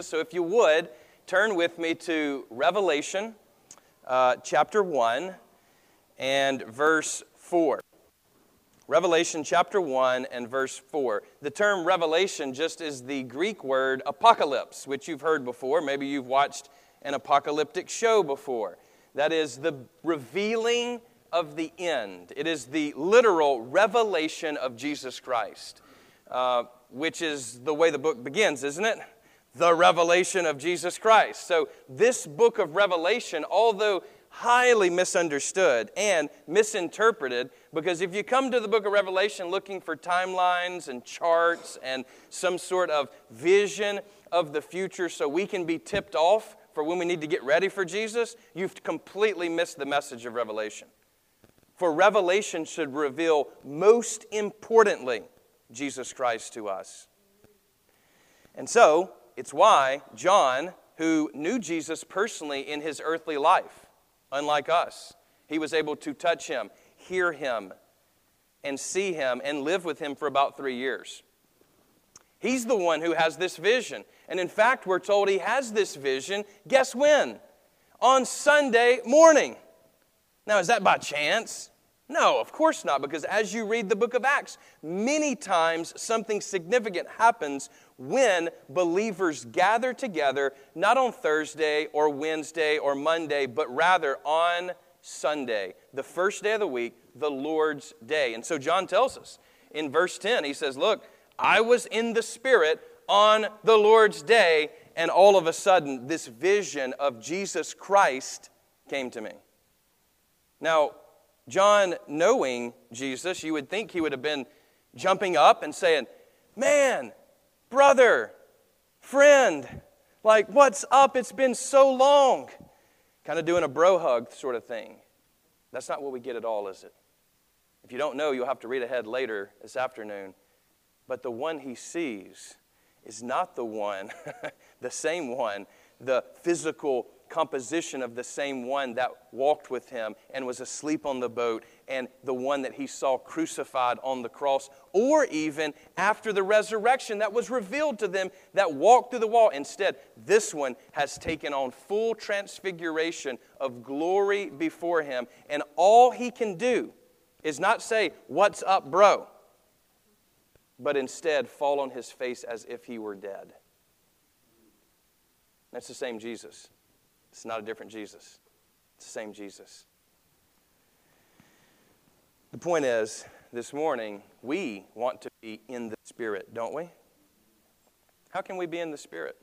So if you would, turn with me to Revelation uh, chapter 1 and verse 4. Revelation chapter 1 and verse 4. The term revelation just is the Greek word apocalypse, which you've heard before. Maybe you've watched an apocalyptic show before. That is the revealing of the end. It is the literal revelation of Jesus Christ, uh, which is the way the book begins, isn't it? The revelation of Jesus Christ. So, this book of Revelation, although highly misunderstood and misinterpreted, because if you come to the book of Revelation looking for timelines and charts and some sort of vision of the future so we can be tipped off for when we need to get ready for Jesus, you've completely missed the message of Revelation. For Revelation should reveal most importantly Jesus Christ to us. And so, it's why John, who knew Jesus personally in his earthly life, unlike us, he was able to touch him, hear him, and see him and live with him for about three years. He's the one who has this vision. And in fact, we're told he has this vision, guess when? On Sunday morning. Now, is that by chance? No, of course not, because as you read the book of Acts, many times something significant happens when believers gather together, not on Thursday or Wednesday or Monday, but rather on Sunday, the first day of the week, the Lord's day. And so John tells us in verse 10, he says, Look, I was in the Spirit on the Lord's day, and all of a sudden, this vision of Jesus Christ came to me. Now, John, knowing Jesus, you would think he would have been jumping up and saying, Man, brother, friend, like, what's up? It's been so long. Kind of doing a bro hug sort of thing. That's not what we get at all, is it? If you don't know, you'll have to read ahead later this afternoon. But the one he sees is not the one, the same one, the physical composition of the same one that walked with him and was asleep on the boat and the one that he saw crucified on the cross, or even after the resurrection that was revealed to them that walked through the wall. Instead, this one has taken on full transfiguration of glory before him, and all he can do is not say, What's up, bro? but instead fall on his face as if he were dead. That's the same Jesus. It's not a different Jesus, it's the same Jesus. The point is, this morning, we want to be in the Spirit, don't we? How can we be in the Spirit?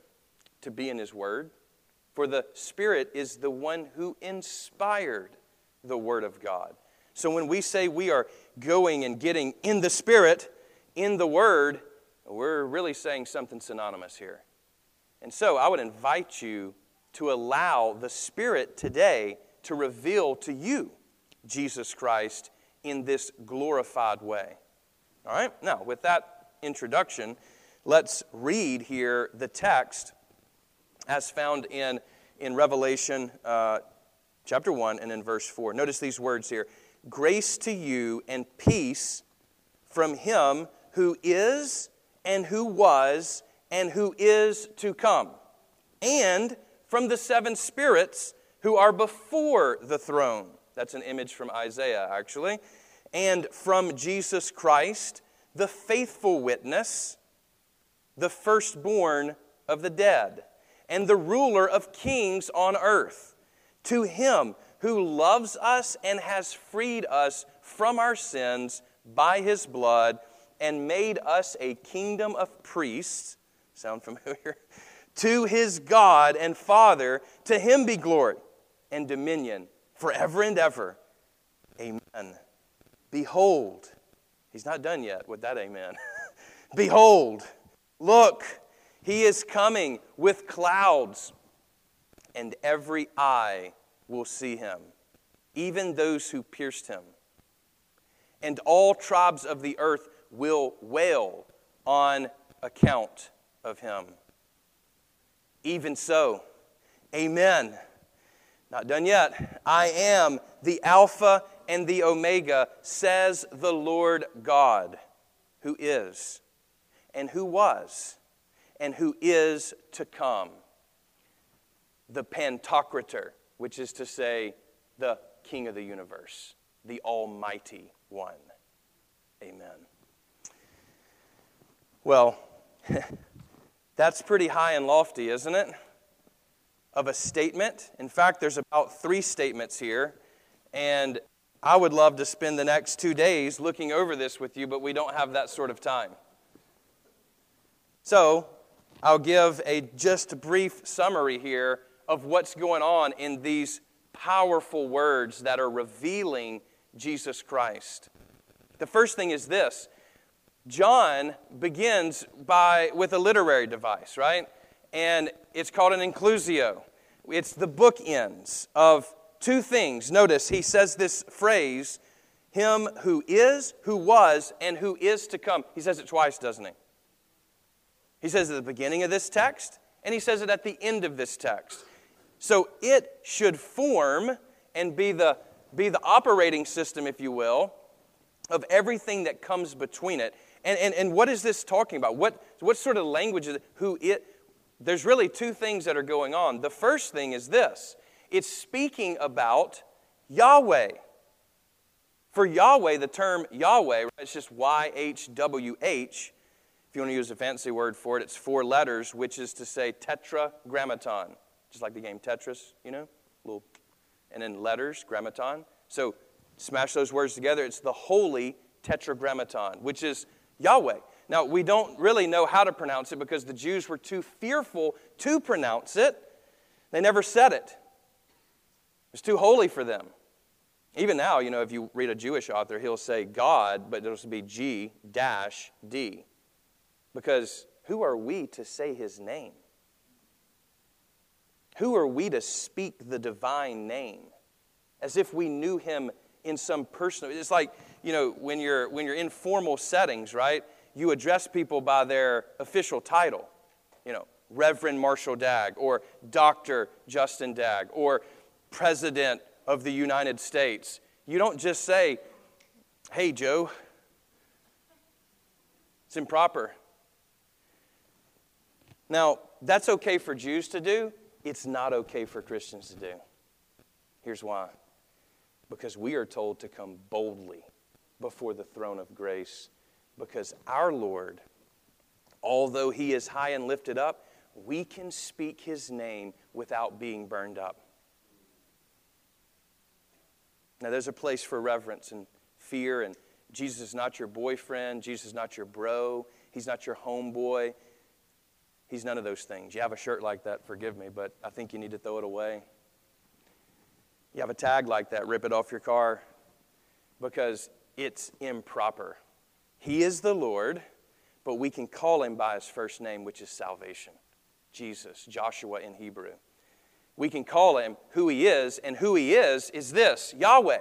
To be in His Word. For the Spirit is the one who inspired the Word of God. So when we say we are going and getting in the Spirit, in the Word, we're really saying something synonymous here. And so I would invite you to allow the Spirit today to reveal to you Jesus Christ in this glorified way. All right? Now, with that introduction, let's read here the text as found in, in Revelation uh, chapter 1 and in verse 4. Notice these words here Grace to you and peace from him who is and who was and who is to come, and from the seven spirits who are before the throne. That's an image from Isaiah, actually. And from Jesus Christ, the faithful witness, the firstborn of the dead, and the ruler of kings on earth. To him who loves us and has freed us from our sins by his blood and made us a kingdom of priests. Sound familiar? To his God and Father. To him be glory and dominion forever and ever. Amen. Behold, he's not done yet with that amen. Behold, look, he is coming with clouds, and every eye will see him, even those who pierced him. And all tribes of the earth will wail on account of him. Even so, amen. Not done yet. I am the Alpha and the Omega, says the Lord God, who is, and who was, and who is to come. The Pantocrator, which is to say, the King of the universe, the Almighty One. Amen. Well, that's pretty high and lofty, isn't it? Of a statement. In fact, there's about three statements here, and I would love to spend the next two days looking over this with you, but we don't have that sort of time. So, I'll give a just brief summary here of what's going on in these powerful words that are revealing Jesus Christ. The first thing is this John begins by, with a literary device, right? And it's called an inclusio. It's the bookends of two things. Notice he says this phrase, him who is, who was, and who is to come. He says it twice, doesn't he? He says it at the beginning of this text, and he says it at the end of this text. So it should form and be the, be the operating system, if you will, of everything that comes between it. And, and, and what is this talking about? What, what sort of language is it? Who it? There's really two things that are going on. The first thing is this it's speaking about Yahweh. For Yahweh, the term Yahweh, right, it's just Y H W H. If you want to use a fancy word for it, it's four letters, which is to say tetragrammaton, just like the game Tetris, you know, little, and then letters, grammaton. So smash those words together. It's the holy tetragrammaton, which is Yahweh. Now, we don't really know how to pronounce it because the Jews were too fearful to pronounce it. They never said it. It's too holy for them. Even now, you know, if you read a Jewish author, he'll say God, but it'll be G dash D. Because who are we to say his name? Who are we to speak the divine name as if we knew him in some personal it's like you know when you're when you're in formal settings right you address people by their official title. You know reverend marshall dagg or dr justin dagg or president of the united states. You don't just say hey joe. It's improper. Now that's okay for jews to do. It's not okay for christians to do. Here's why. Because we are told to come boldly before the throne of grace because our Lord, although he is high and lifted up, we can speak his name without being burned up. Now, there's a place for reverence and fear, and Jesus is not your boyfriend, Jesus is not your bro, he's not your homeboy. He's none of those things. You have a shirt like that, forgive me, but I think you need to throw it away. You have a tag like that, rip it off your car because it's improper. He is the Lord, but we can call him by his first name, which is salvation Jesus, Joshua in Hebrew. We can call him who he is, and who he is is this Yahweh.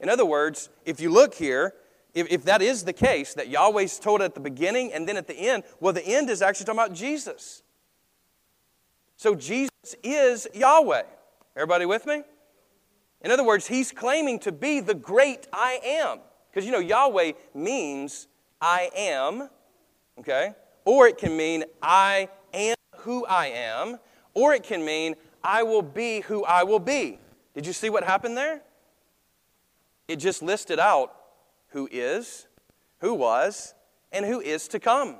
In other words, if you look here, if, if that is the case, that Yahweh's told at the beginning and then at the end, well, the end is actually talking about Jesus. So Jesus is Yahweh. Everybody with me? In other words, he's claiming to be the great I am. Because you know, Yahweh means I am, okay? Or it can mean I am who I am, or it can mean I will be who I will be. Did you see what happened there? It just listed out who is, who was, and who is to come.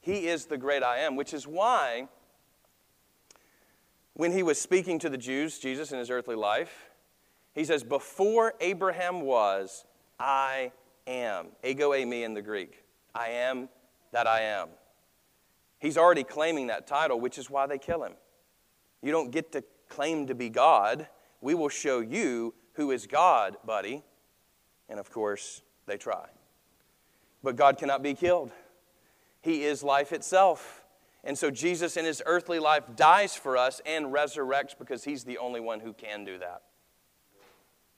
He is the great I am, which is why when he was speaking to the Jews, Jesus in his earthly life, he says, Before Abraham was, I am. Ego eimi in the Greek. I am that I am. He's already claiming that title, which is why they kill him. You don't get to claim to be God. We will show you who is God, buddy. And of course, they try. But God cannot be killed, He is life itself. And so Jesus in his earthly life dies for us and resurrects because he's the only one who can do that.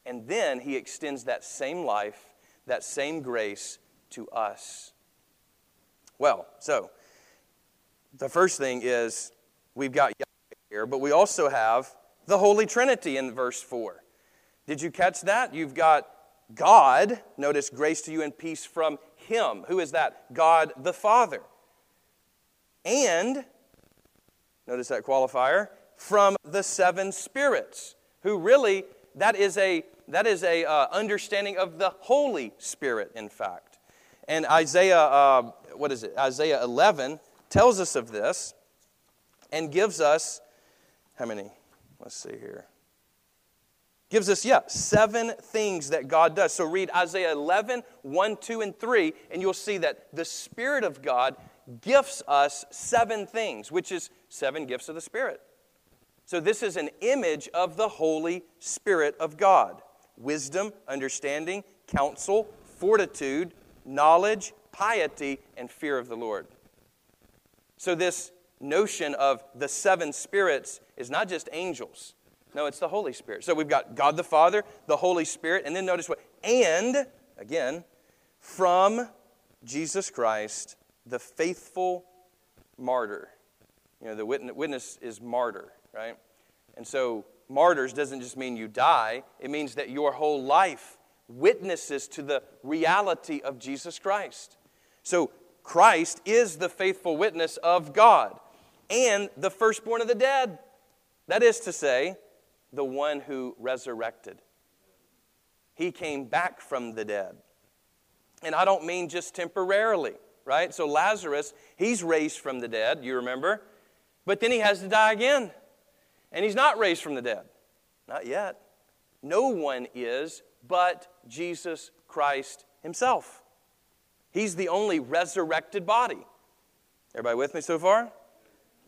And then he extends that same life, that same grace to us. Well, so the first thing is we've got Yahweh here, but we also have the Holy Trinity in verse 4. Did you catch that? You've got God, notice grace to you and peace from Him. Who is that? God the Father. and, notice that qualifier, from the seven spirits, who really, that is a, that is a uh, understanding of the Holy Spirit, in fact. And Isaiah, uh, what is it? Isaiah 11 tells us of this and gives us, how many? Let's see here. Gives us, yeah, seven things that God does. So read Isaiah 11, 1, 2, and 3, and you'll see that the Spirit of God gifts us seven things, which is seven gifts of the Spirit. So this is an image of the Holy Spirit of God wisdom, understanding, counsel, fortitude, knowledge, piety, and fear of the Lord. So, this notion of the seven spirits is not just angels. No, it's the Holy Spirit. So we've got God the Father, the Holy Spirit, and then notice what? And, again, from Jesus Christ, the faithful martyr. You know, the witness is martyr, right? And so, martyrs doesn't just mean you die, it means that your whole life witnesses to the reality of Jesus Christ. So, Christ is the faithful witness of God and the firstborn of the dead. That is to say, the one who resurrected. He came back from the dead. And I don't mean just temporarily, right? So Lazarus, he's raised from the dead, you remember? But then he has to die again. And he's not raised from the dead. Not yet. No one is but Jesus Christ himself. He's the only resurrected body. Everybody with me so far?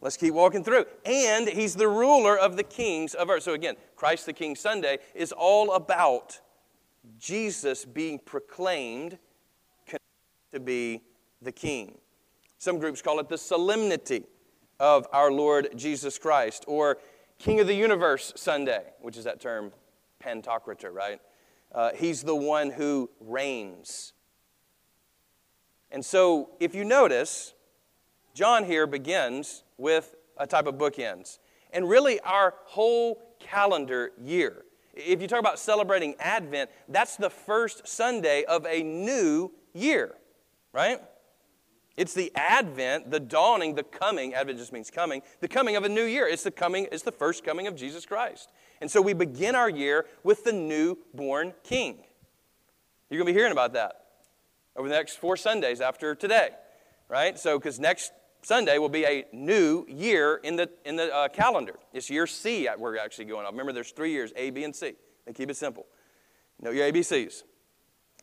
Let's keep walking through. And he's the ruler of the kings of earth. So again, Christ the King Sunday is all about Jesus being proclaimed to be the king. Some groups call it the solemnity of our Lord Jesus Christ, or King of the Universe Sunday, which is that term Pantocrator, right? Uh, he's the one who reigns. And so, if you notice, John here begins with a type of bookends. And really, our whole calendar year. If you talk about celebrating Advent, that's the first Sunday of a new year, right? It's the advent, the dawning, the coming. Advent just means coming. The coming of a new year. It's the coming, it's the first coming of Jesus Christ. And so we begin our year with the newborn king. You're going to be hearing about that over the next four Sundays after today, right? So, because next Sunday will be a new year in the, in the uh, calendar. It's year C we're actually going on. Remember, there's three years A, B, and C. They keep it simple. Know your ABCs.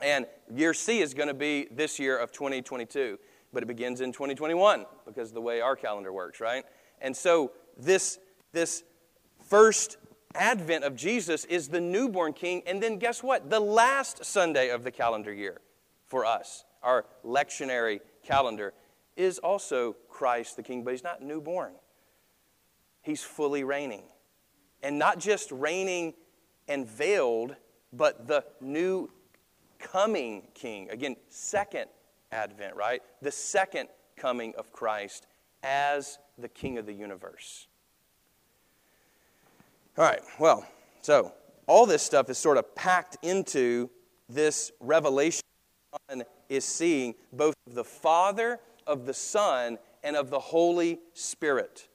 And year C is going to be this year of 2022, but it begins in 2021 because the way our calendar works, right? And so this, this first advent of Jesus is the newborn king. And then guess what? The last Sunday of the calendar year for us, our lectionary calendar, is also Christ the King, but he's not newborn. He's fully reigning. And not just reigning and veiled, but the new coming King. Again, second advent, right? The second coming of Christ as the King of the universe. All right, well, so all this stuff is sort of packed into this revelation John is seeing both the Father of the Son and of the Holy Spirit.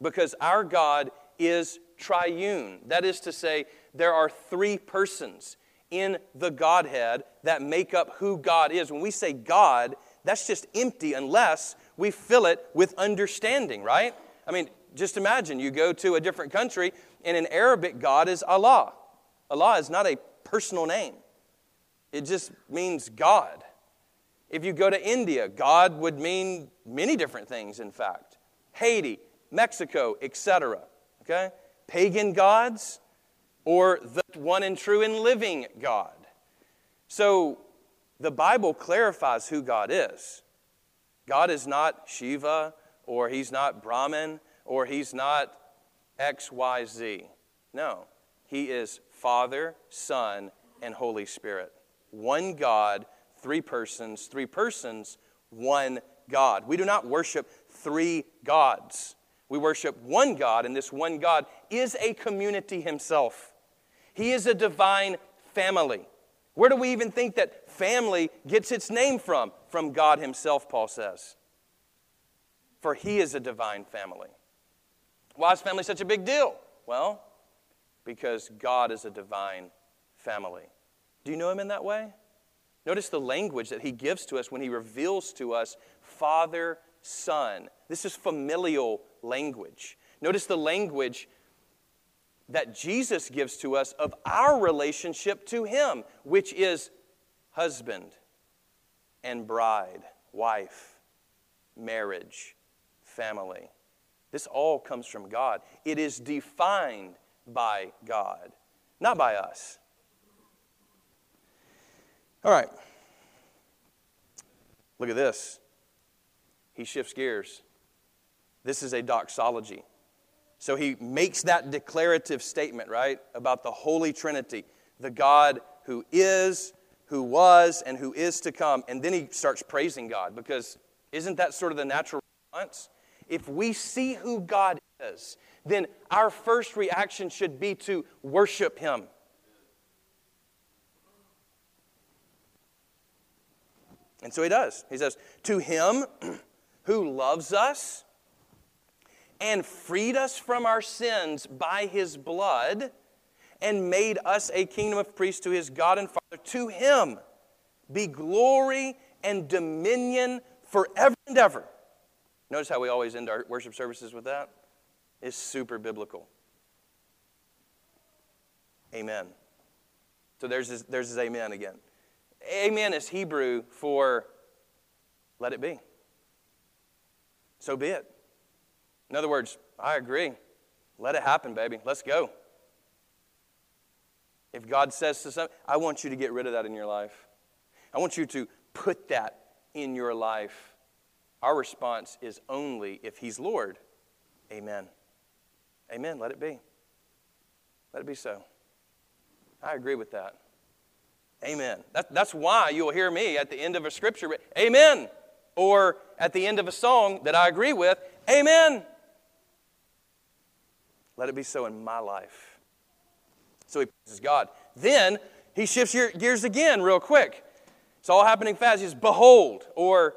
Because our God is triune. That is to say, there are three persons in the Godhead that make up who God is. When we say God, that's just empty unless we fill it with understanding, right? I mean, just imagine you go to a different country and in Arabic, God is Allah. Allah is not a personal name, it just means God. If you go to India, God would mean many different things, in fact. Haiti, Mexico, etc. Okay? Pagan gods or the one and true and living God. So the Bible clarifies who God is. God is not Shiva, or he's not Brahman, or he's not XYZ. No, he is Father, Son, and Holy Spirit. One God three persons, three persons, one God. We do not worship three gods. We worship one God, and this one God is a community himself. He is a divine family. Where do we even think that family gets its name from? From God himself, Paul says. for he is a divine family. Why is family such a big deal? Well, because God is a divine family. Do you know him in that way? Notice the language that he gives to us when he reveals to us Father, Son. This is familial language. Notice the language that Jesus gives to us of our relationship to him, which is husband and bride, wife, marriage, family. This all comes from God. It is defined by God, not by us. All right. Look at this. He shifts gears. This is a doxology. So he makes that declarative statement, right, about the Holy Trinity, the God who is, who was, and who is to come. And then he starts praising God because isn't that sort of the natural response? If we see who God is, then our first reaction should be to worship him. And so he does. He says, To him who loves us and freed us from our sins by his blood and made us a kingdom of priests to his God and Father, to him be glory and dominion forever and ever. Notice how we always end our worship services with that? It's super biblical. Amen. So there's his, there's his amen again. Amen is Hebrew for let it be. So be it. In other words, I agree. Let it happen, baby. Let's go. If God says to something, I want you to get rid of that in your life. I want you to put that in your life. Our response is only if He's Lord. Amen. Amen. Let it be. Let it be so. I agree with that. Amen. That, that's why you'll hear me at the end of a scripture, Amen. Or at the end of a song that I agree with, Amen. Let it be so in my life. So he praises God. Then he shifts gears again, real quick. It's all happening fast. He says, Behold, or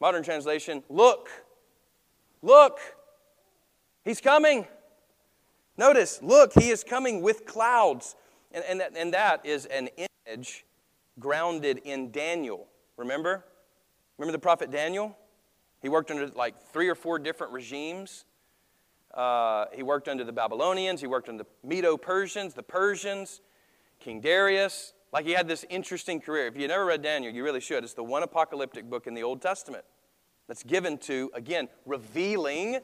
modern translation, look. Look. He's coming. Notice, look, he is coming with clouds. And, and, that, and that is an image grounded in Daniel. Remember? Remember the prophet Daniel? He worked under like three or four different regimes. Uh, he worked under the Babylonians, he worked under the Medo Persians, the Persians, King Darius. Like he had this interesting career. If you never read Daniel, you really should. It's the one apocalyptic book in the Old Testament that's given to, again, revealing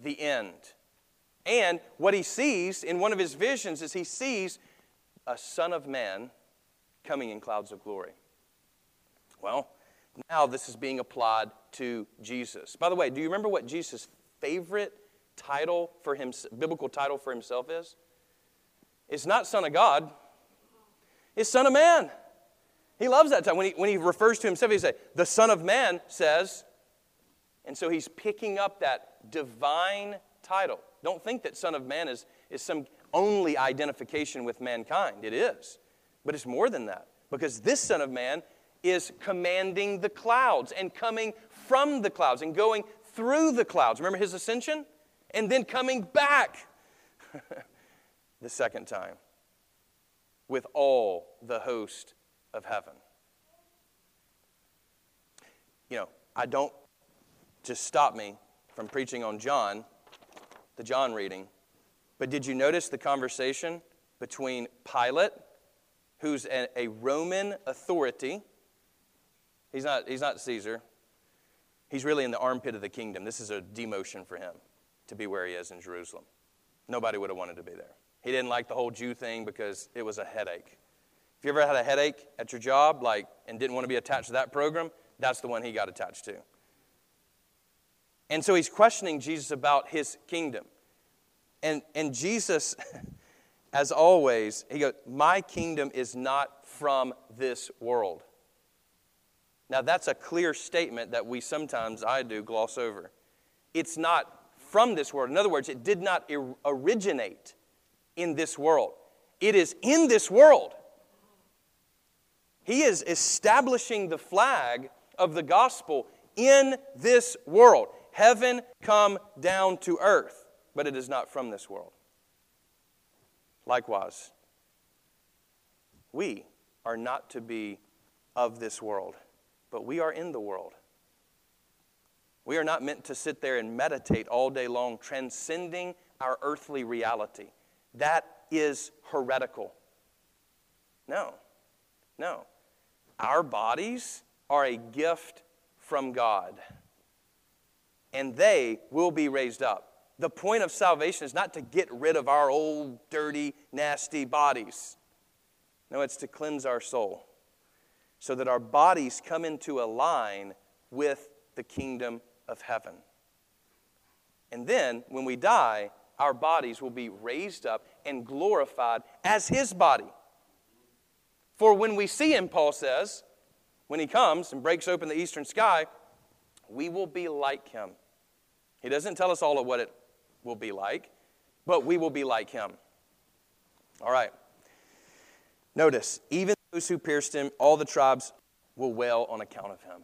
the end. And what he sees in one of his visions is he sees a son of man coming in clouds of glory. Well, now this is being applied to Jesus. By the way, do you remember what Jesus' favorite title for him, biblical title for himself is? It's not Son of God, it's Son of Man. He loves that title. When he, when he refers to himself, he says, The Son of Man says, and so he's picking up that divine title. Don't think that Son of Man is, is some only identification with mankind. It is. But it's more than that, because this Son of Man is commanding the clouds and coming from the clouds and going through the clouds. Remember his ascension? And then coming back the second time with all the host of heaven. You know, I don't just stop me from preaching on John, the John reading, but did you notice the conversation between Pilate, who's a, Roman authority? He's not, he's not Caesar. He's really in the armpit of the kingdom. This is a demotion for him to be where he is in Jerusalem. Nobody would have wanted to be there. He didn't like the whole Jew thing because it was a headache. If you ever had a headache at your job, like, and didn't want to be attached to that program, that's the one he got attached to. And so he's questioning Jesus about his kingdom. And, and Jesus, as always, he goes, My kingdom is not from this world. Now, that's a clear statement that we sometimes, I do, gloss over. It's not from this world. In other words, it did not er, originate in this world, it is in this world. He is establishing the flag of the gospel in this world. heaven come down to earth, but it is not from this world. Likewise, we are not to be of this world, but we are in the world. We are not meant to sit there and meditate all day long, transcending our earthly reality. That is heretical. No, no. Our bodies are a gift from God, and they will be raised up. The point of salvation is not to get rid of our old, dirty, nasty bodies. No, it's to cleanse our soul so that our bodies come into a line with the kingdom of heaven. And then, when we die, our bodies will be raised up and glorified as His body. For when we see Him, Paul says, when He comes and breaks open the eastern sky, we will be like Him. He doesn't tell us all of what it will be like, but we will be like Him. All right. Notice, even those who pierced Him, all the tribes will wail on account of Him.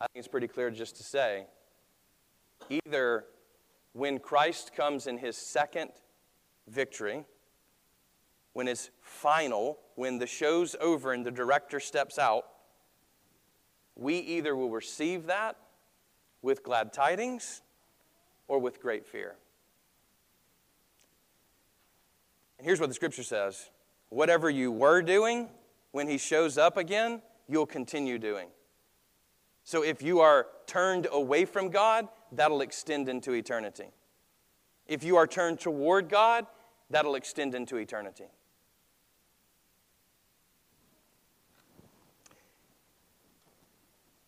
I think it's pretty clear just to say either when Christ comes in his second victory, when it's final, when the show's over and the director steps out, we either will receive that with glad tidings or with great fear. And here's what the scripture says whatever you were doing, when he shows up again, you'll continue doing. So if you are turned away from God, that'll extend into eternity. If you are turned toward God, that'll extend into eternity.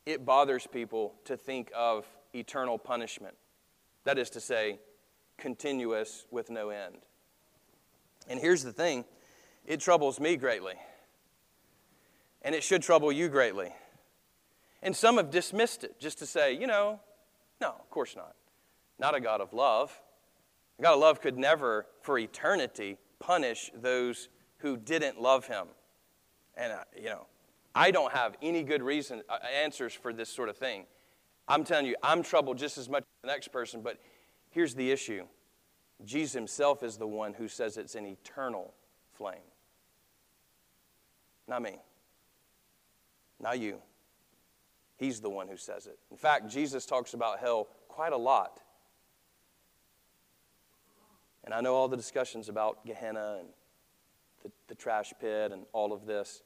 It bothers people to think of eternal punishment. That is to say, continuous with no end. And here's the thing it troubles me greatly. And it should trouble you greatly. And some have dismissed it just to say, you know, no, of course not. Not a God of love. A God of love could never, for eternity, punish those who didn't love him. And, uh, you know, I don't have any good reason, uh, answers for this sort of thing. I'm telling you, I'm troubled just as much as the next person, but here's the issue Jesus himself is the one who says it's an eternal flame. Not me. Not you. He's the one who says it. In fact, Jesus talks about hell quite a lot. And I know all the discussions about Gehenna and the, the trash pit and all of this,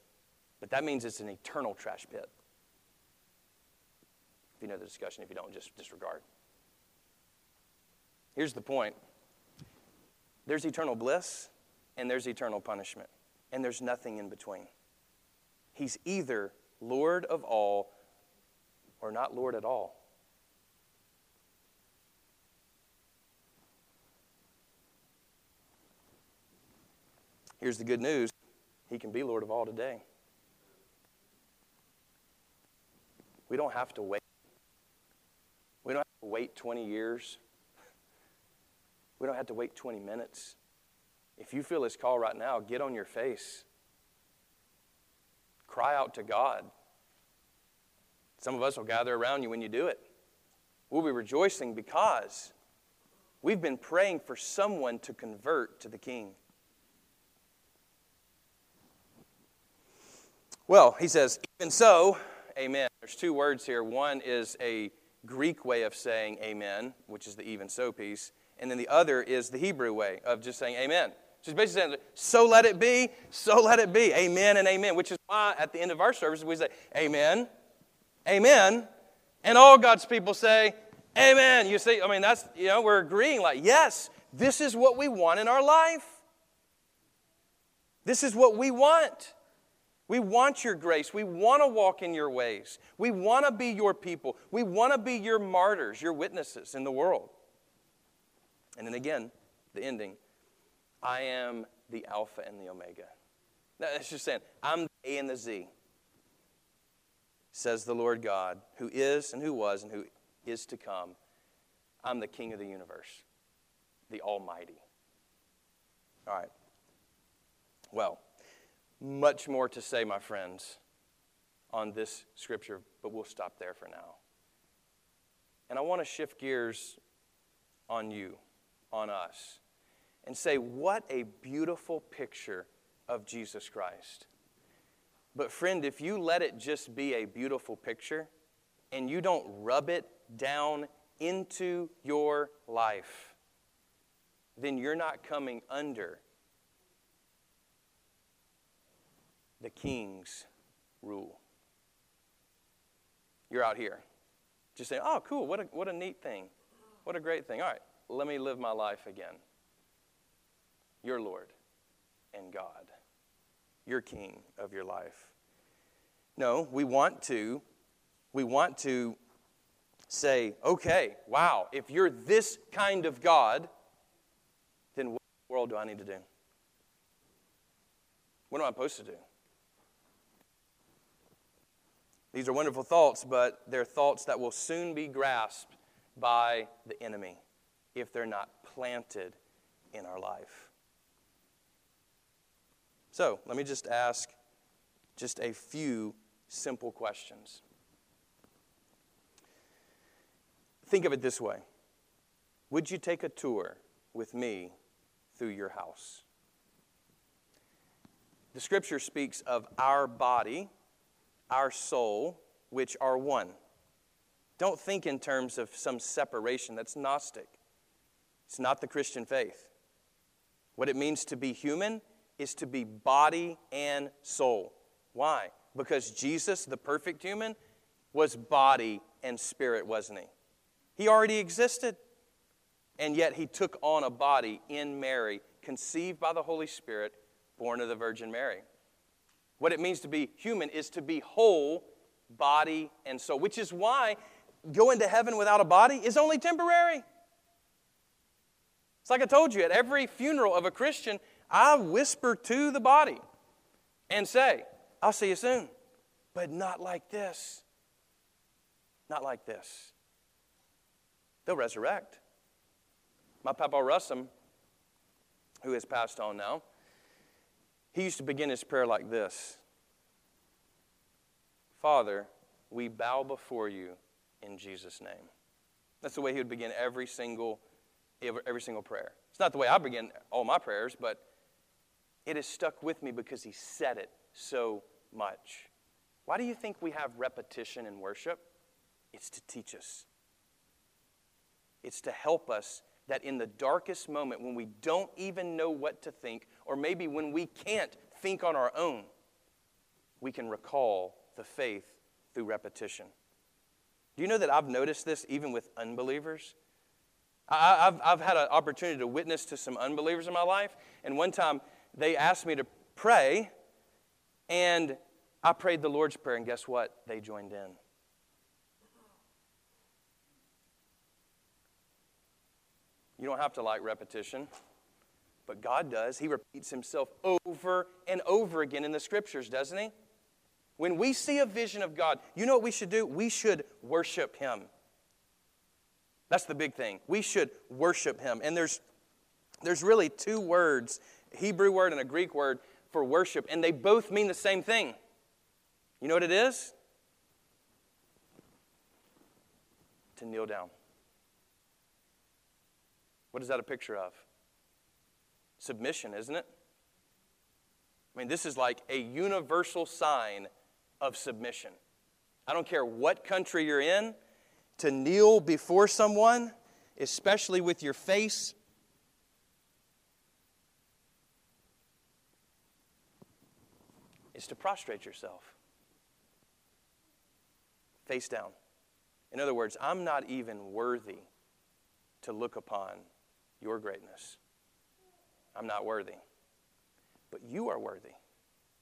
but that means it's an eternal trash pit. If you know the discussion, if you don't, just disregard. Here's the point there's eternal bliss and there's eternal punishment, and there's nothing in between. He's either Lord of all or not Lord at all. Here's the good news He can be Lord of all today. We don't have to wait. We don't have to wait 20 years. We don't have to wait 20 minutes. If you feel His call right now, get on your face. Cry out to God. Some of us will gather around you when you do it. We'll be rejoicing because we've been praying for someone to convert to the King. Well, he says, even so, amen. There's two words here. One is a Greek way of saying amen, which is the even so piece. And then the other is the Hebrew way of just saying amen. Just basically saying, so let it be, so let it be. Amen and amen, which is why at the end of our service we say, amen, Amen. And all God's people say, Amen. You see, I mean, that's, you know, we're agreeing like, yes, this is what we want in our life. This is what we want. We want your grace. We want to walk in your ways. We want to be your people. We want to be your martyrs, your witnesses in the world. And then again, the ending I am the Alpha and the Omega. That's just saying, I'm the A and the Z says the Lord God, who is and who was and who is to come. I'm the King of the universe, the Almighty. All right. Well, much more to say, my friends, on this scripture, but we'll stop there for now. And I want to shift gears on you, on us, and say, what a beautiful picture of Jesus Christ. But, friend, if you let it just be a beautiful picture and you don't rub it down into your life, then you're not coming under the king's rule. You're out here just saying, oh, cool, what a, what a neat thing. What a great thing. All right, let me live my life again. Your Lord and God, your King of your life. No, we want to, we want to say, okay, wow, if you're this kind of God, then what in the world do I need to do? What am I supposed to do? These are wonderful thoughts, but they're thoughts that will soon be grasped by the enemy if they're not planted in our life. So, let me just ask just a few simple questions. Think of it this way Would you take a tour with me through your house? The scripture speaks of our body our soul, which are one. Don't think in terms of some separation. That's Gnostic. It's not the Christian faith. What it means to be human is to be body and soul. Why? Because Jesus, the perfect human, was body and spirit, wasn't he? He already existed. And yet he took on a body in Mary, conceived by the Holy Spirit, born of the Virgin Mary. What it means to be human is to be whole, body and soul, which is why going to heaven without a body is only temporary. It's like I told you, at every funeral of a Christian, I whisper to the body and say, I'll see you soon, but not like this. Not like this. They'll resurrect. My Papa Russum, who has passed on now, he used to begin his prayer like this Father, we bow before you in Jesus' name. That's the way he would begin every single, every single prayer. It's not the way I begin all my prayers, but it has stuck with me because he said it so much. Why do you think we have repetition in worship? It's to teach us. It's to help us that in the darkest moment, when we don't even know what to think, or maybe when we can't think on our own, we can recall the faith through repetition. Do you know that I've noticed this even with unbelievers? I, have I've had an opportunity to witness to some unbelievers in my life, and one time they asked me to pray, and I prayed the Lord's Prayer, and guess what? They joined in. You don't have to like repetition, but God does. He repeats himself over and over again in the scriptures, doesn't he? When we see a vision of God, you know what we should do? We should worship him. That's the big thing. We should worship him. And there's there's really two words, Hebrew word and a Greek word for worship, and they both mean the same thing. You know what it is? To kneel down. What is that a picture of? Submission, isn't it? I mean, this is like a universal sign of submission. I don't care what country you're in, to kneel before someone, especially with your face, is to prostrate yourself. Face down. In other words, I'm not even worthy to look upon your greatness. I'm not worthy. But you are worthy.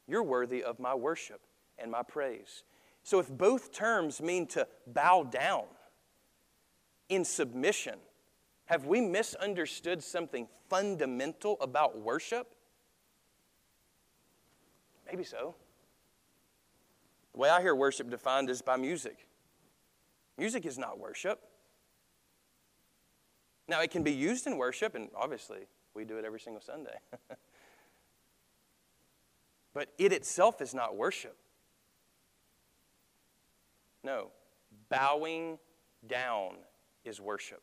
You're worthy of my worship and my praise. So if both terms mean to bow down in submission, have we misunderstood something fundamental about worship? Maybe so. The way I hear worship defined is by music. Music is not worship. Now, it can be used in worship, and obviously, we do it every single Sunday. but it itself is not worship. No, bowing down is worship.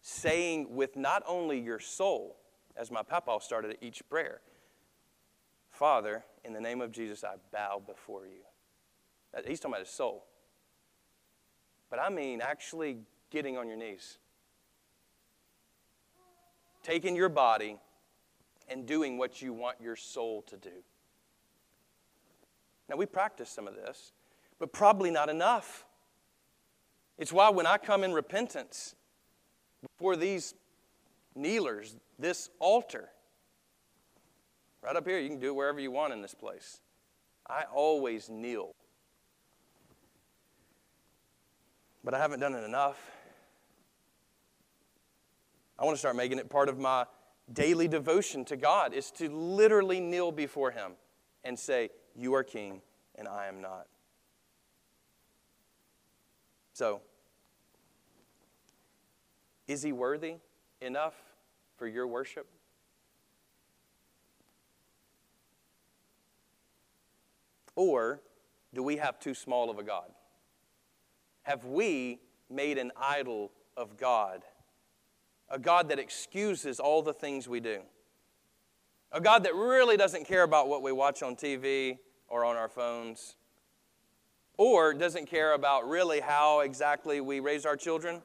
Saying with not only your soul, as my papa started at each prayer, Father, in the name of Jesus, I bow before you. He's talking about his soul. But I mean actually getting on your knees, taking your body and doing what you want your soul to do. Now, we practice some of this, but probably not enough. It's why when I come in repentance before these kneelers, this altar, right up here, you can do it wherever you want in this place. I always kneel. But I haven't done it enough. I want to start making it part of my daily devotion to God is to literally kneel before him and say, "You are king and I am not." So, is he worthy enough for your worship? Or do we have too small of a God? Have we made an idol of God? A God that excuses all the things we do? A God that really doesn't care about what we watch on TV or on our phones? Or doesn't care about really how exactly we raise our children?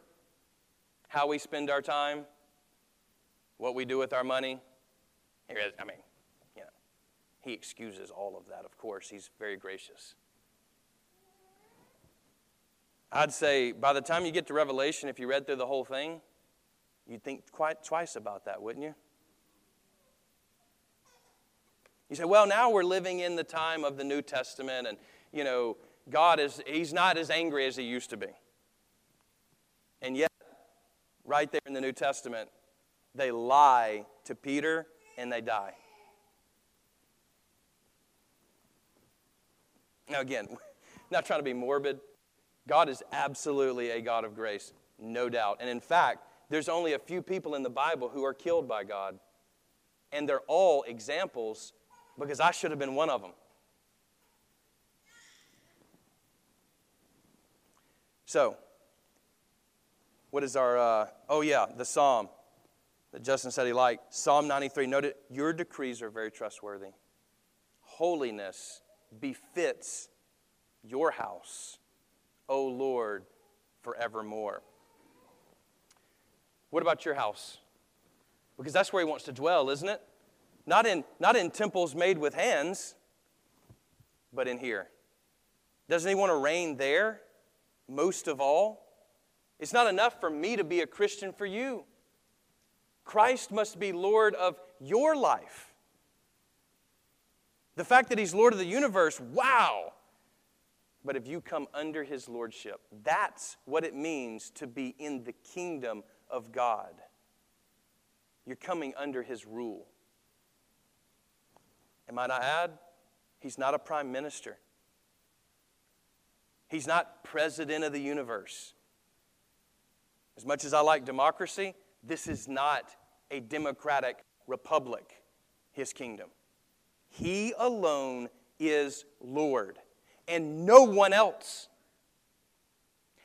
How we spend our time? What we do with our money? I mean, you know, he excuses all of that, of course. He's very gracious. I'd say by the time you get to Revelation, if you read through the whole thing, you'd think quite twice about that, wouldn't you? You say, well, now we're living in the time of the New Testament, and, you know, God is, he's not as angry as he used to be. And yet, right there in the New Testament, they lie to Peter and they die. Now, again, not trying to be morbid, God is absolutely a God of grace, no doubt. And in fact, there's only a few people in the Bible who are killed by God. And they're all examples because I should have been one of them. So, what is our, uh, oh yeah, the psalm that Justin said he liked. Psalm 93. Note it, your decrees are very trustworthy. Holiness befits your house. O Lord, forevermore. What about your house? Because that's where he wants to dwell, isn't it? Not in, not in temples made with hands, but in here. Doesn't he want to reign there most of all? It's not enough for me to be a Christian for you. Christ must be Lord of your life. The fact that he's Lord of the universe, wow, but if you come under his lordship, that's what it means to be in the kingdom of God. You're coming under his rule. And might I add, he's not a prime minister. He's not president of the universe. As much as I like democracy, this is not a democratic republic, his kingdom. He alone is Lord and no one else.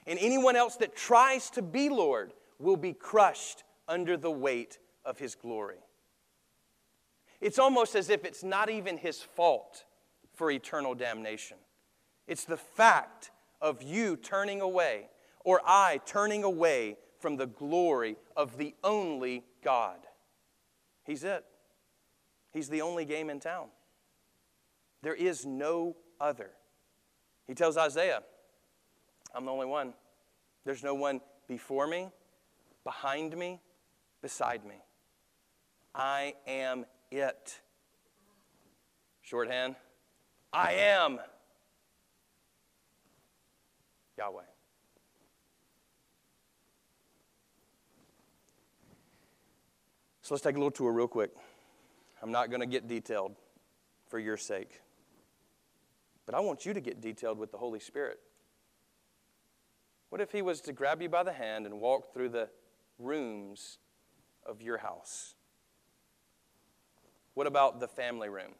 And anyone else that tries to be Lord will be crushed under the weight of his glory. It's almost as if it's not even his fault for eternal damnation. It's the fact of you turning away, or I turning away from the glory of the only God. He's it. He's the only game in town. There is no other. He tells Isaiah, I'm the only one. There's no one before me, behind me, beside me. I am it. Shorthand, I am Yahweh. So let's take a little tour real quick. I'm not going to get detailed for your sake. But I want you to get detailed with the Holy Spirit. What if He was to grab you by the hand and walk through the rooms of your house? What about the family room?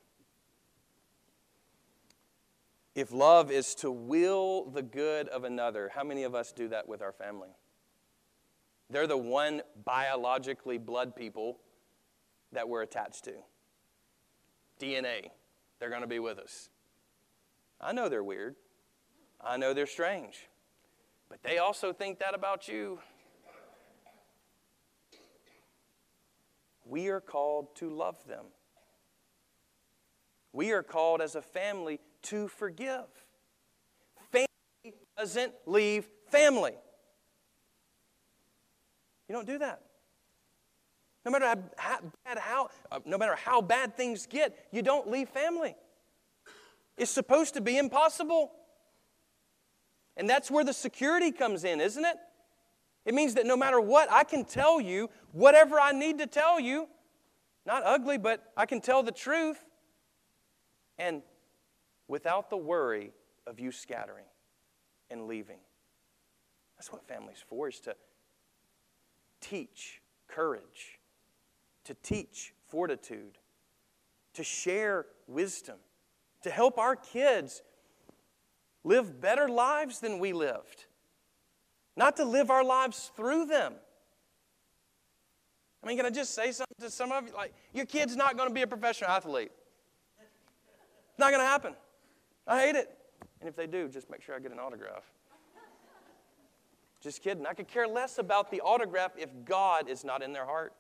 If love is to will the good of another, how many of us do that with our family? They're the one biologically blood people that we're attached to. DNA, they're going to be with us. I know they're weird. I know they're strange. But they also think that about you. We are called to love them. We are called as a family to forgive. Family doesn't leave family. You don't do that. No matter how, how bad how, uh, no matter how bad things get, you don't leave family. It's supposed to be impossible. And that's where the security comes in, isn't it? It means that no matter what, I can tell you whatever I need to tell you. Not ugly, but I can tell the truth. And without the worry of you scattering and leaving. That's what family's for, is to teach courage, to teach fortitude, to share wisdom, to help our kids live better lives than we lived, not to live our lives through them. I mean, can I just say something to some of you? Like, your kid's not going to be a professional athlete. It's not going to happen. I hate it. And if they do, just make sure I get an autograph. Just kidding. I could care less about the autograph if God is not in their heart.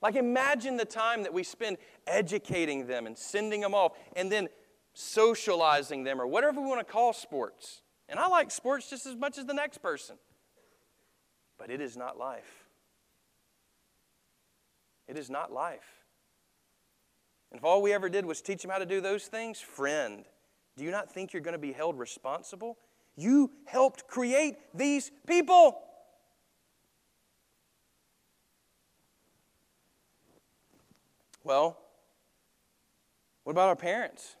Like, imagine the time that we spend educating them and sending them off and then socializing them or whatever we want to call sports. And I like sports just as much as the next person. But it is not life. It is not life. And if all we ever did was teach them how to do those things, friend, do you not think you're going to be held responsible you helped create these people. Well, what about our parents?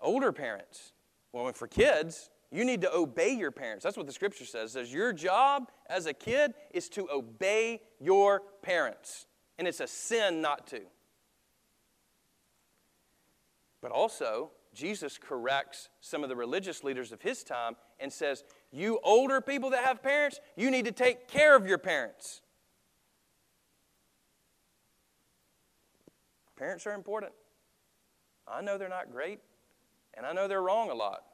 Older parents. Well, for kids, you need to obey your parents. That's what the scripture says. It says your job as a kid is to obey your parents. And it's a sin not to. But also, Jesus corrects some of the religious leaders of his time and says, You older people that have parents, you need to take care of your parents. Parents are important. I know they're not great, and I know they're wrong a lot.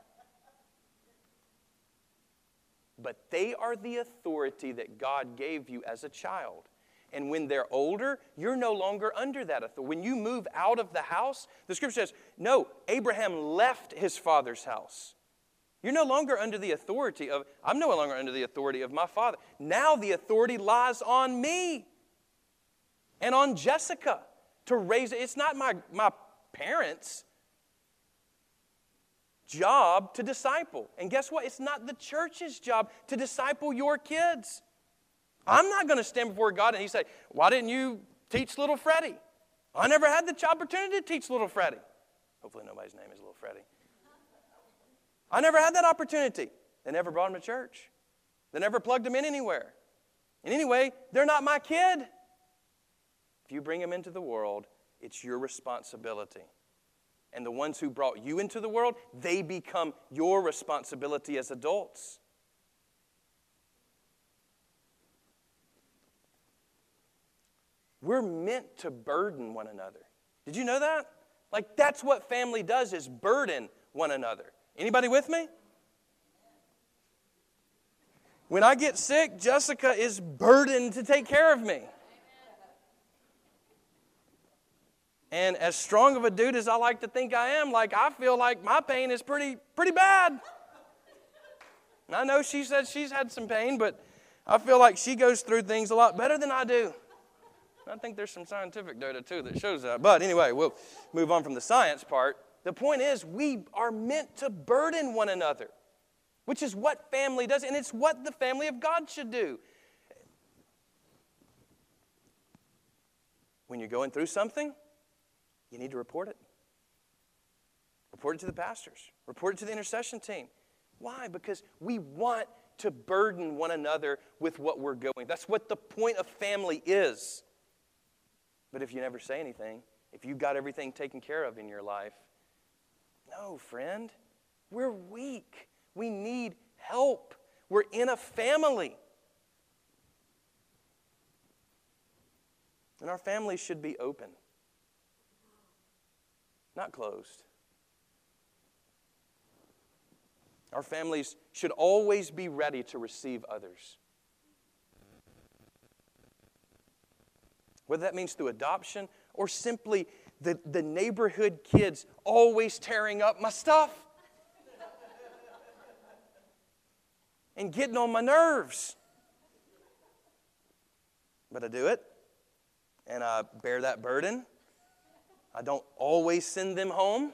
But they are the authority that God gave you as a child. And when they're older, you're no longer under that authority. When you move out of the house, the scripture says, no, Abraham left his father's house. You're no longer under the authority of, I'm no longer under the authority of my father. Now the authority lies on me and on Jessica to raise it. It's not my, my parents' job to disciple. And guess what? It's not the church's job to disciple your kids. I'm not going to stand before God and He say, Why didn't you teach little Freddie? I never had the opportunity to teach little Freddie. Hopefully, nobody's name is little Freddie. I never had that opportunity. They never brought him to church, they never plugged him in anywhere. And anyway, they're not my kid. If you bring him into the world, it's your responsibility. And the ones who brought you into the world, they become your responsibility as adults. We're meant to burden one another. Did you know that? Like that's what family does is burden one another. Anybody with me? When I get sick, Jessica is burdened to take care of me. And as strong of a dude as I like to think I am, like I feel like my pain is pretty pretty bad. And I know she said she's had some pain, but I feel like she goes through things a lot better than I do. I think there's some scientific data too that shows that. But anyway, we'll move on from the science part. The point is, we are meant to burden one another, which is what family does, and it's what the family of God should do. When you're going through something, you need to report it. Report it to the pastors, report it to the intercession team. Why? Because we want to burden one another with what we're going. That's what the point of family is. But if you never say anything, if you've got everything taken care of in your life, No, friend. We're weak. We need help. We're in a family. And our families should be open, not closed. Our families should always be ready to receive others. Whether that means through adoption or simply the, the neighborhood kids always tearing up my stuff and getting on my nerves. But I do it and I bear that burden. I don't always send them home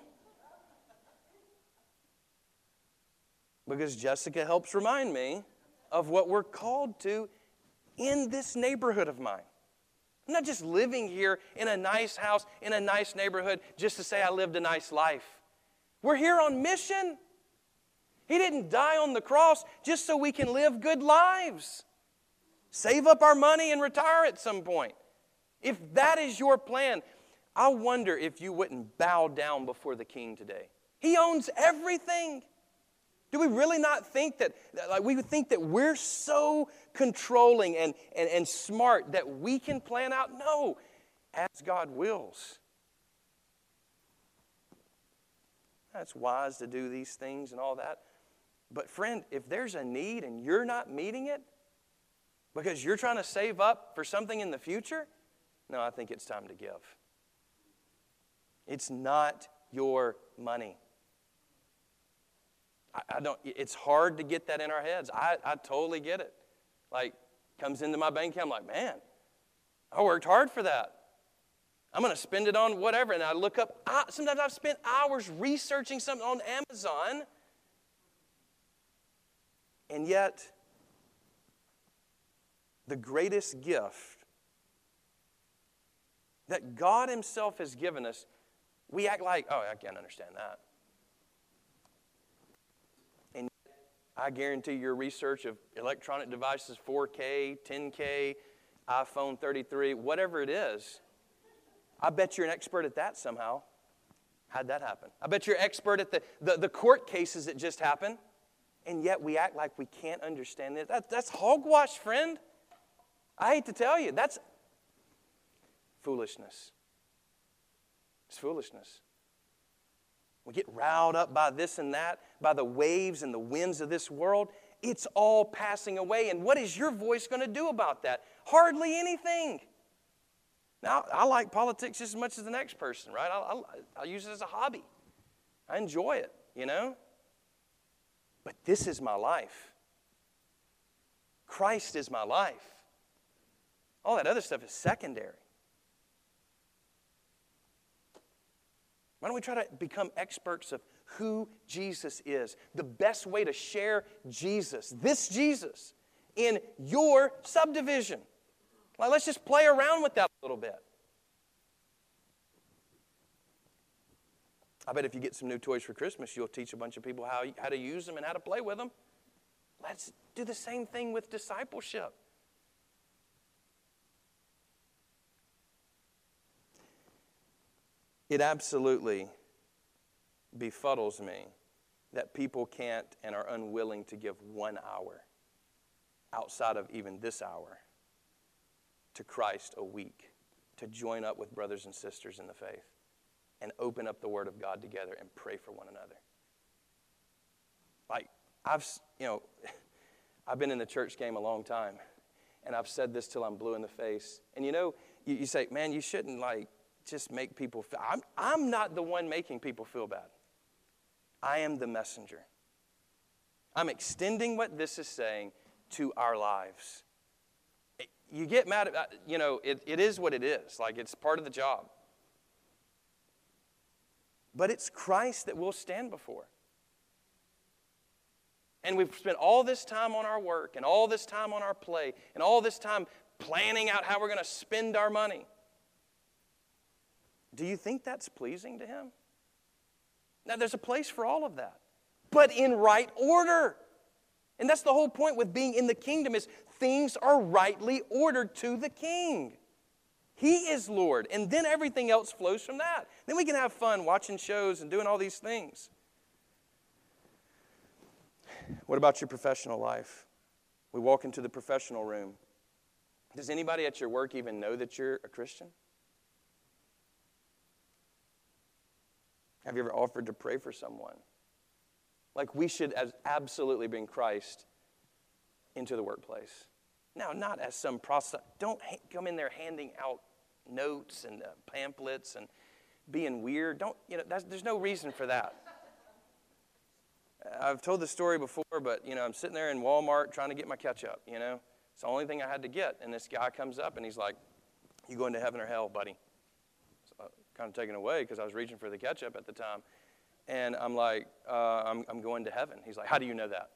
because Jessica helps remind me of what we're called to in this neighborhood of mine. I'm not just living here in a nice house, in a nice neighborhood, just to say I lived a nice life. We're here on mission. He didn't die on the cross just so we can live good lives. Save up our money and retire at some point. If that is your plan, I wonder if you wouldn't bow down before the king today. He owns everything. Do we really not think that, like, we think that we're so controlling and, and, and smart that we can plan out? No, as God wills. That's wise to do these things and all that. But, friend, if there's a need and you're not meeting it because you're trying to save up for something in the future, no, I think it's time to give. It's not your money. I, I don't, it's hard to get that in our heads. I, I totally get it. Like, comes into my bank account, I'm like, man, I worked hard for that. I'm going to spend it on whatever. And I look up, I, sometimes I've spent hours researching something on Amazon. And yet, the greatest gift that God Himself has given us, we act like, oh, I can't understand that. I guarantee your research of electronic devices, 4K, 10K, iPhone 33, whatever it is, I bet you're an expert at that somehow. How'd that happen? I bet you're expert at the, the, the court cases that just happened, and yet we act like we can't understand this. That, that's hogwash, friend. I hate to tell you, that's foolishness. It's foolishness. We get riled up by this and that, by the waves and the winds of this world. It's all passing away. And what is your voice going to do about that? Hardly anything. Now, I like politics just as much as the next person, right? I, I, I use it as a hobby. I enjoy it, you know? But this is my life. Christ is my life. All that other stuff is secondary. Why don't we try to become experts of who Jesus is? The best way to share Jesus, this Jesus, in your subdivision. Let's just play around with that a little bit. I bet if you get some new toys for Christmas, you'll teach a bunch of people how, how to use them and how to play with them. Let's do the same thing with discipleship. It absolutely befuddles me that people can't and are unwilling to give one hour outside of even this hour to Christ a week to join up with brothers and sisters in the faith and open up the Word of God together and pray for one another. Like, I've, you know, I've been in the church game a long time, and I've said this till I'm blue in the face. And you know, you, you say, man, you shouldn't like just make people feel. I'm, I'm not the one making people feel bad. I am the messenger. I'm extending what this is saying to our lives. You get mad at, you know, it, it is what it is. Like it's part of the job. But it's Christ that we'll stand before. And we've spent all this time on our work and all this time on our play and all this time planning out how we're going to spend our money. Do you think that's pleasing to Him? Now, there's a place for all of that, but in right order. And that's the whole point with being in the kingdom is things are rightly ordered to the king. He is Lord, and then everything else flows from that. Then we can have fun watching shows and doing all these things. What about your professional life? We walk into the professional room. Does anybody at your work even know that you're a Christian? Have you ever offered to pray for someone? Like we should absolutely bring Christ into the workplace. Now, not as some process. Don't ha- come in there handing out notes and uh, pamphlets and being weird. Don't, you know, there's no reason for that. I've told the story before, but, you know, I'm sitting there in Walmart trying to get my ketchup, you know. It's the only thing I had to get. And this guy comes up and he's like, You going to heaven or hell, buddy? Kind of taken away because I was reaching for the ketchup at the time. And I'm like, uh, I'm, I'm going to heaven. He's like, How do you know that?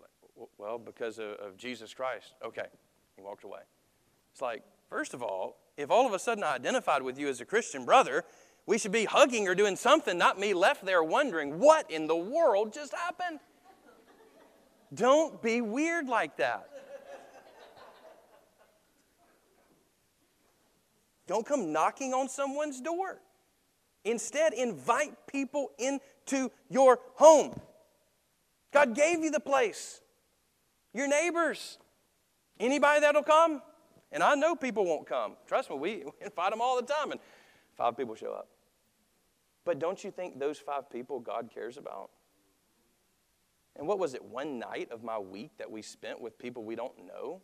Like, Well, because of, of Jesus Christ. Okay. He walked away. It's like, first of all, if all of a sudden I identified with you as a Christian brother, we should be hugging or doing something, not me left there wondering what in the world just happened. Don't be weird like that. Don't come knocking on someone's door. Instead, invite people into your home. God gave you the place, your neighbors, anybody that'll come. And I know people won't come. Trust me, we, invite them all the time, and five people show up. But don't you think those five people God cares about? And what was it, one night of my week that we spent with people we don't know?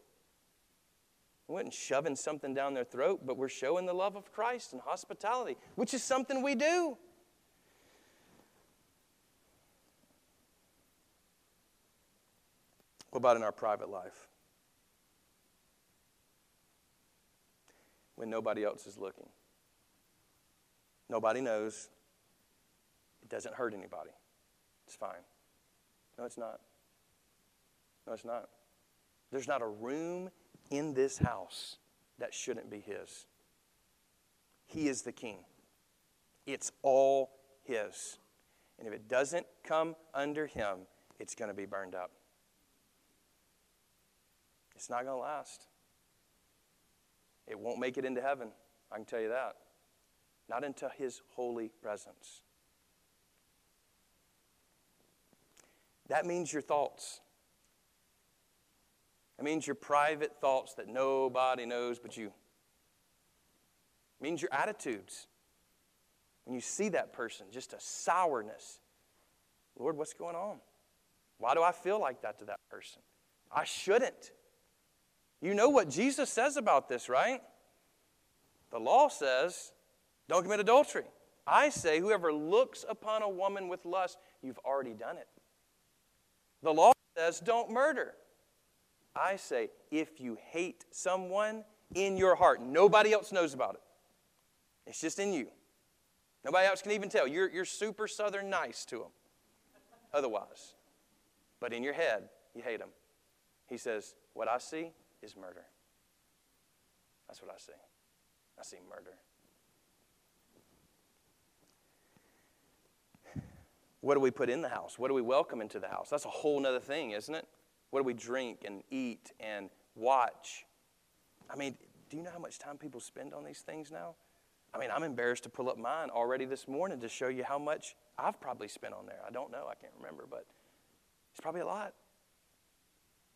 We weren't shoving something down their throat, but we're showing the love of Christ and hospitality, which is something we do. What about in our private life? When nobody else is looking. Nobody knows. It doesn't hurt anybody. It's fine. No, it's not. No, it's not. There's not a room in this house that shouldn't be His. He is the King. It's all His. And if it doesn't come under Him, it's going to be burned up. It's not going to last. It won't make it into heaven. I can tell you that. Not into His holy presence. That means your thoughts. It means your private thoughts that nobody knows but you. It means your attitudes. When you see that person, just a sourness. Lord, what's going on? Why do I feel like that to that person? I shouldn't. You know what Jesus says about this, right? The law says, don't commit adultery. I say, whoever looks upon a woman with lust, you've already done it. The law says, don't murder. I say, if you hate someone in your heart, nobody else knows about it. It's just in you. Nobody else can even tell. You're, you're super southern nice to them otherwise. But in your head, you hate them. He says, What I see is murder. That's what I see. I see murder. What do we put in the house? What do we welcome into the house? That's a whole other thing, isn't it? What do we drink and eat and watch? I mean, do you know how much time people spend on these things now? I mean, I'm embarrassed to pull up mine already this morning to show you how much I've probably spent on there. I don't know, I can't remember, but it's probably a lot.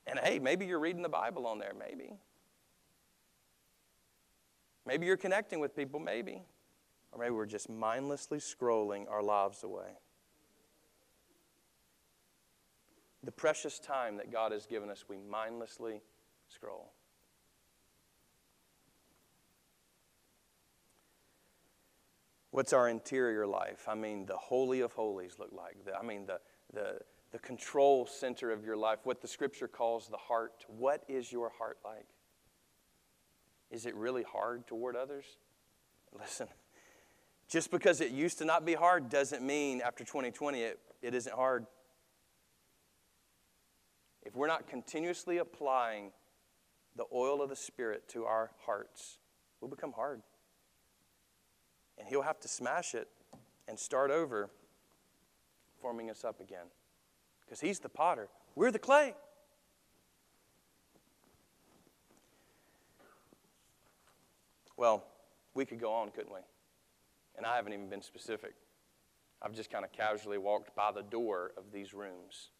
And hey, maybe you're reading the Bible on there, maybe. Maybe you're connecting with people, maybe. Or maybe we're just mindlessly scrolling our lives away. The precious time that God has given us, we mindlessly scroll. What's our interior life? I mean, the Holy of Holies look like. I mean, the, the, the control center of your life, what the scripture calls the heart. What is your heart like? Is it really hard toward others? Listen, just because it used to not be hard doesn't mean after 2020 it, it isn't hard if we're not continuously applying the oil of the Spirit to our hearts, we'll become hard. And He'll have to smash it and start over, forming us up again. Because He's the potter, we're the clay. Well, we could go on, couldn't we? And I haven't even been specific. I've just kind of casually walked by the door of these rooms.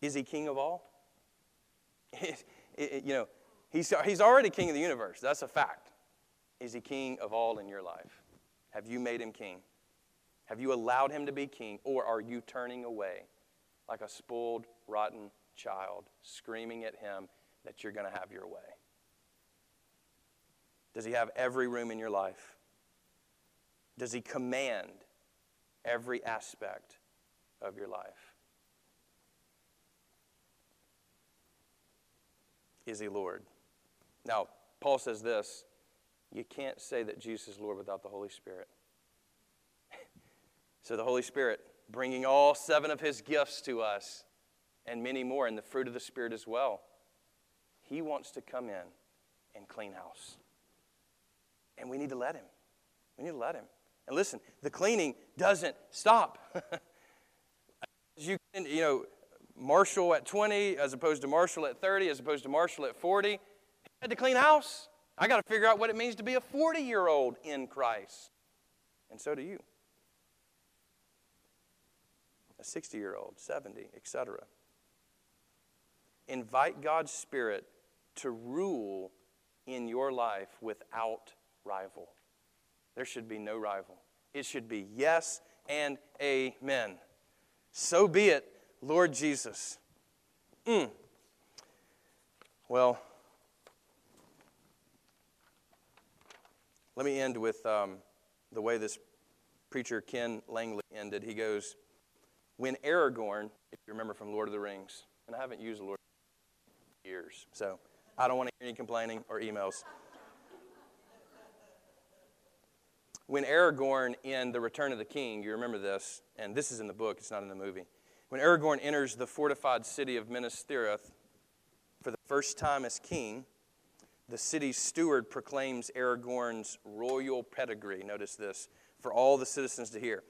Is he king of all? It, it, you know, he's, he's already king of the universe. That's a fact. Is he king of all in your life? Have you made him king? Have you allowed him to be king? Or are you turning away like a spoiled, rotten child, screaming at him that you're going to have your way? Does he have every room in your life? Does he command every aspect of your life? Is he Lord? Now, Paul says this you can't say that Jesus is Lord without the Holy Spirit. so, the Holy Spirit bringing all seven of his gifts to us and many more, and the fruit of the Spirit as well. He wants to come in and clean house. And we need to let him. We need to let him. And listen, the cleaning doesn't stop. you, you know, Marshall at 20 as opposed to Marshall at 30 as opposed to Marshall at 40. He had to clean house. I got to figure out what it means to be a 40 year old in Christ. And so do you. A 60 year old, 70, etc. Invite God's Spirit to rule in your life without rival. There should be no rival. It should be yes and amen. So be it, Lord Jesus. Mm. Well, Let me end with um, the way this preacher Ken Langley ended. He goes, When Aragorn, if you remember from Lord of the Rings, and I haven't used Lord in years, so I don't want to hear any complaining or emails. when Aragorn in The Return of the King, you remember this, and this is in the book, it's not in the movie. When Aragorn enters the fortified city of Minas Tirith for the first time as king, the city's steward proclaims Aragorn's royal pedigree. Notice this for all the citizens to hear.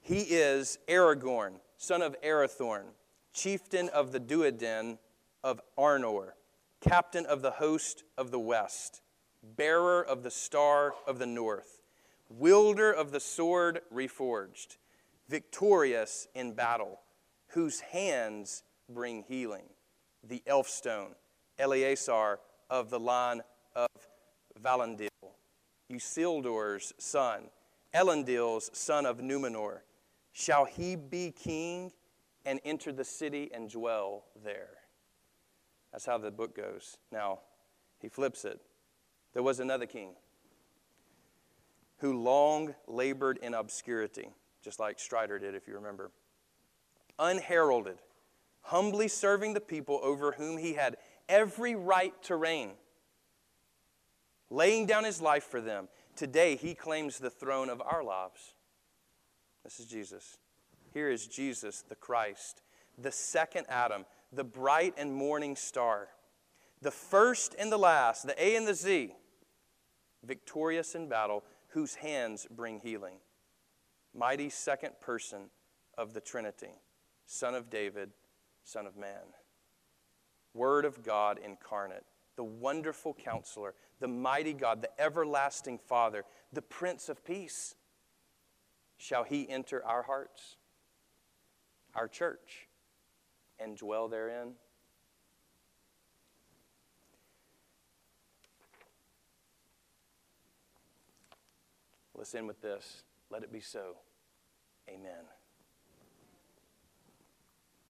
He is Aragorn, son of Arathorn, chieftain of the Dúnedain of Arnor, captain of the host of the west, bearer of the star of the north, wielder of the sword reforged, victorious in battle, whose hands bring healing, the Elfstone, Elessar of the line of Valandil, Isildur's son, Elendil's son of Numenor. Shall he be king and enter the city and dwell there? That's how the book goes. Now, he flips it. There was another king who long labored in obscurity, just like Strider did, if you remember. Unheralded, humbly serving the people over whom he had every right to reign, laying down his life for them. Today, he claims the throne of our lives. This is Jesus. Here is Jesus, the Christ, the second Adam, the bright and morning star, the first and the last, the A and the Z, victorious in battle, whose hands bring healing. Mighty second person of the Trinity, Son of David, Son of Man. Word of God incarnate, the wonderful counselor, the mighty God, the everlasting Father, the Prince of Peace. Shall he enter our hearts, our church, and dwell therein? Let's end with this. Let it be so. Amen.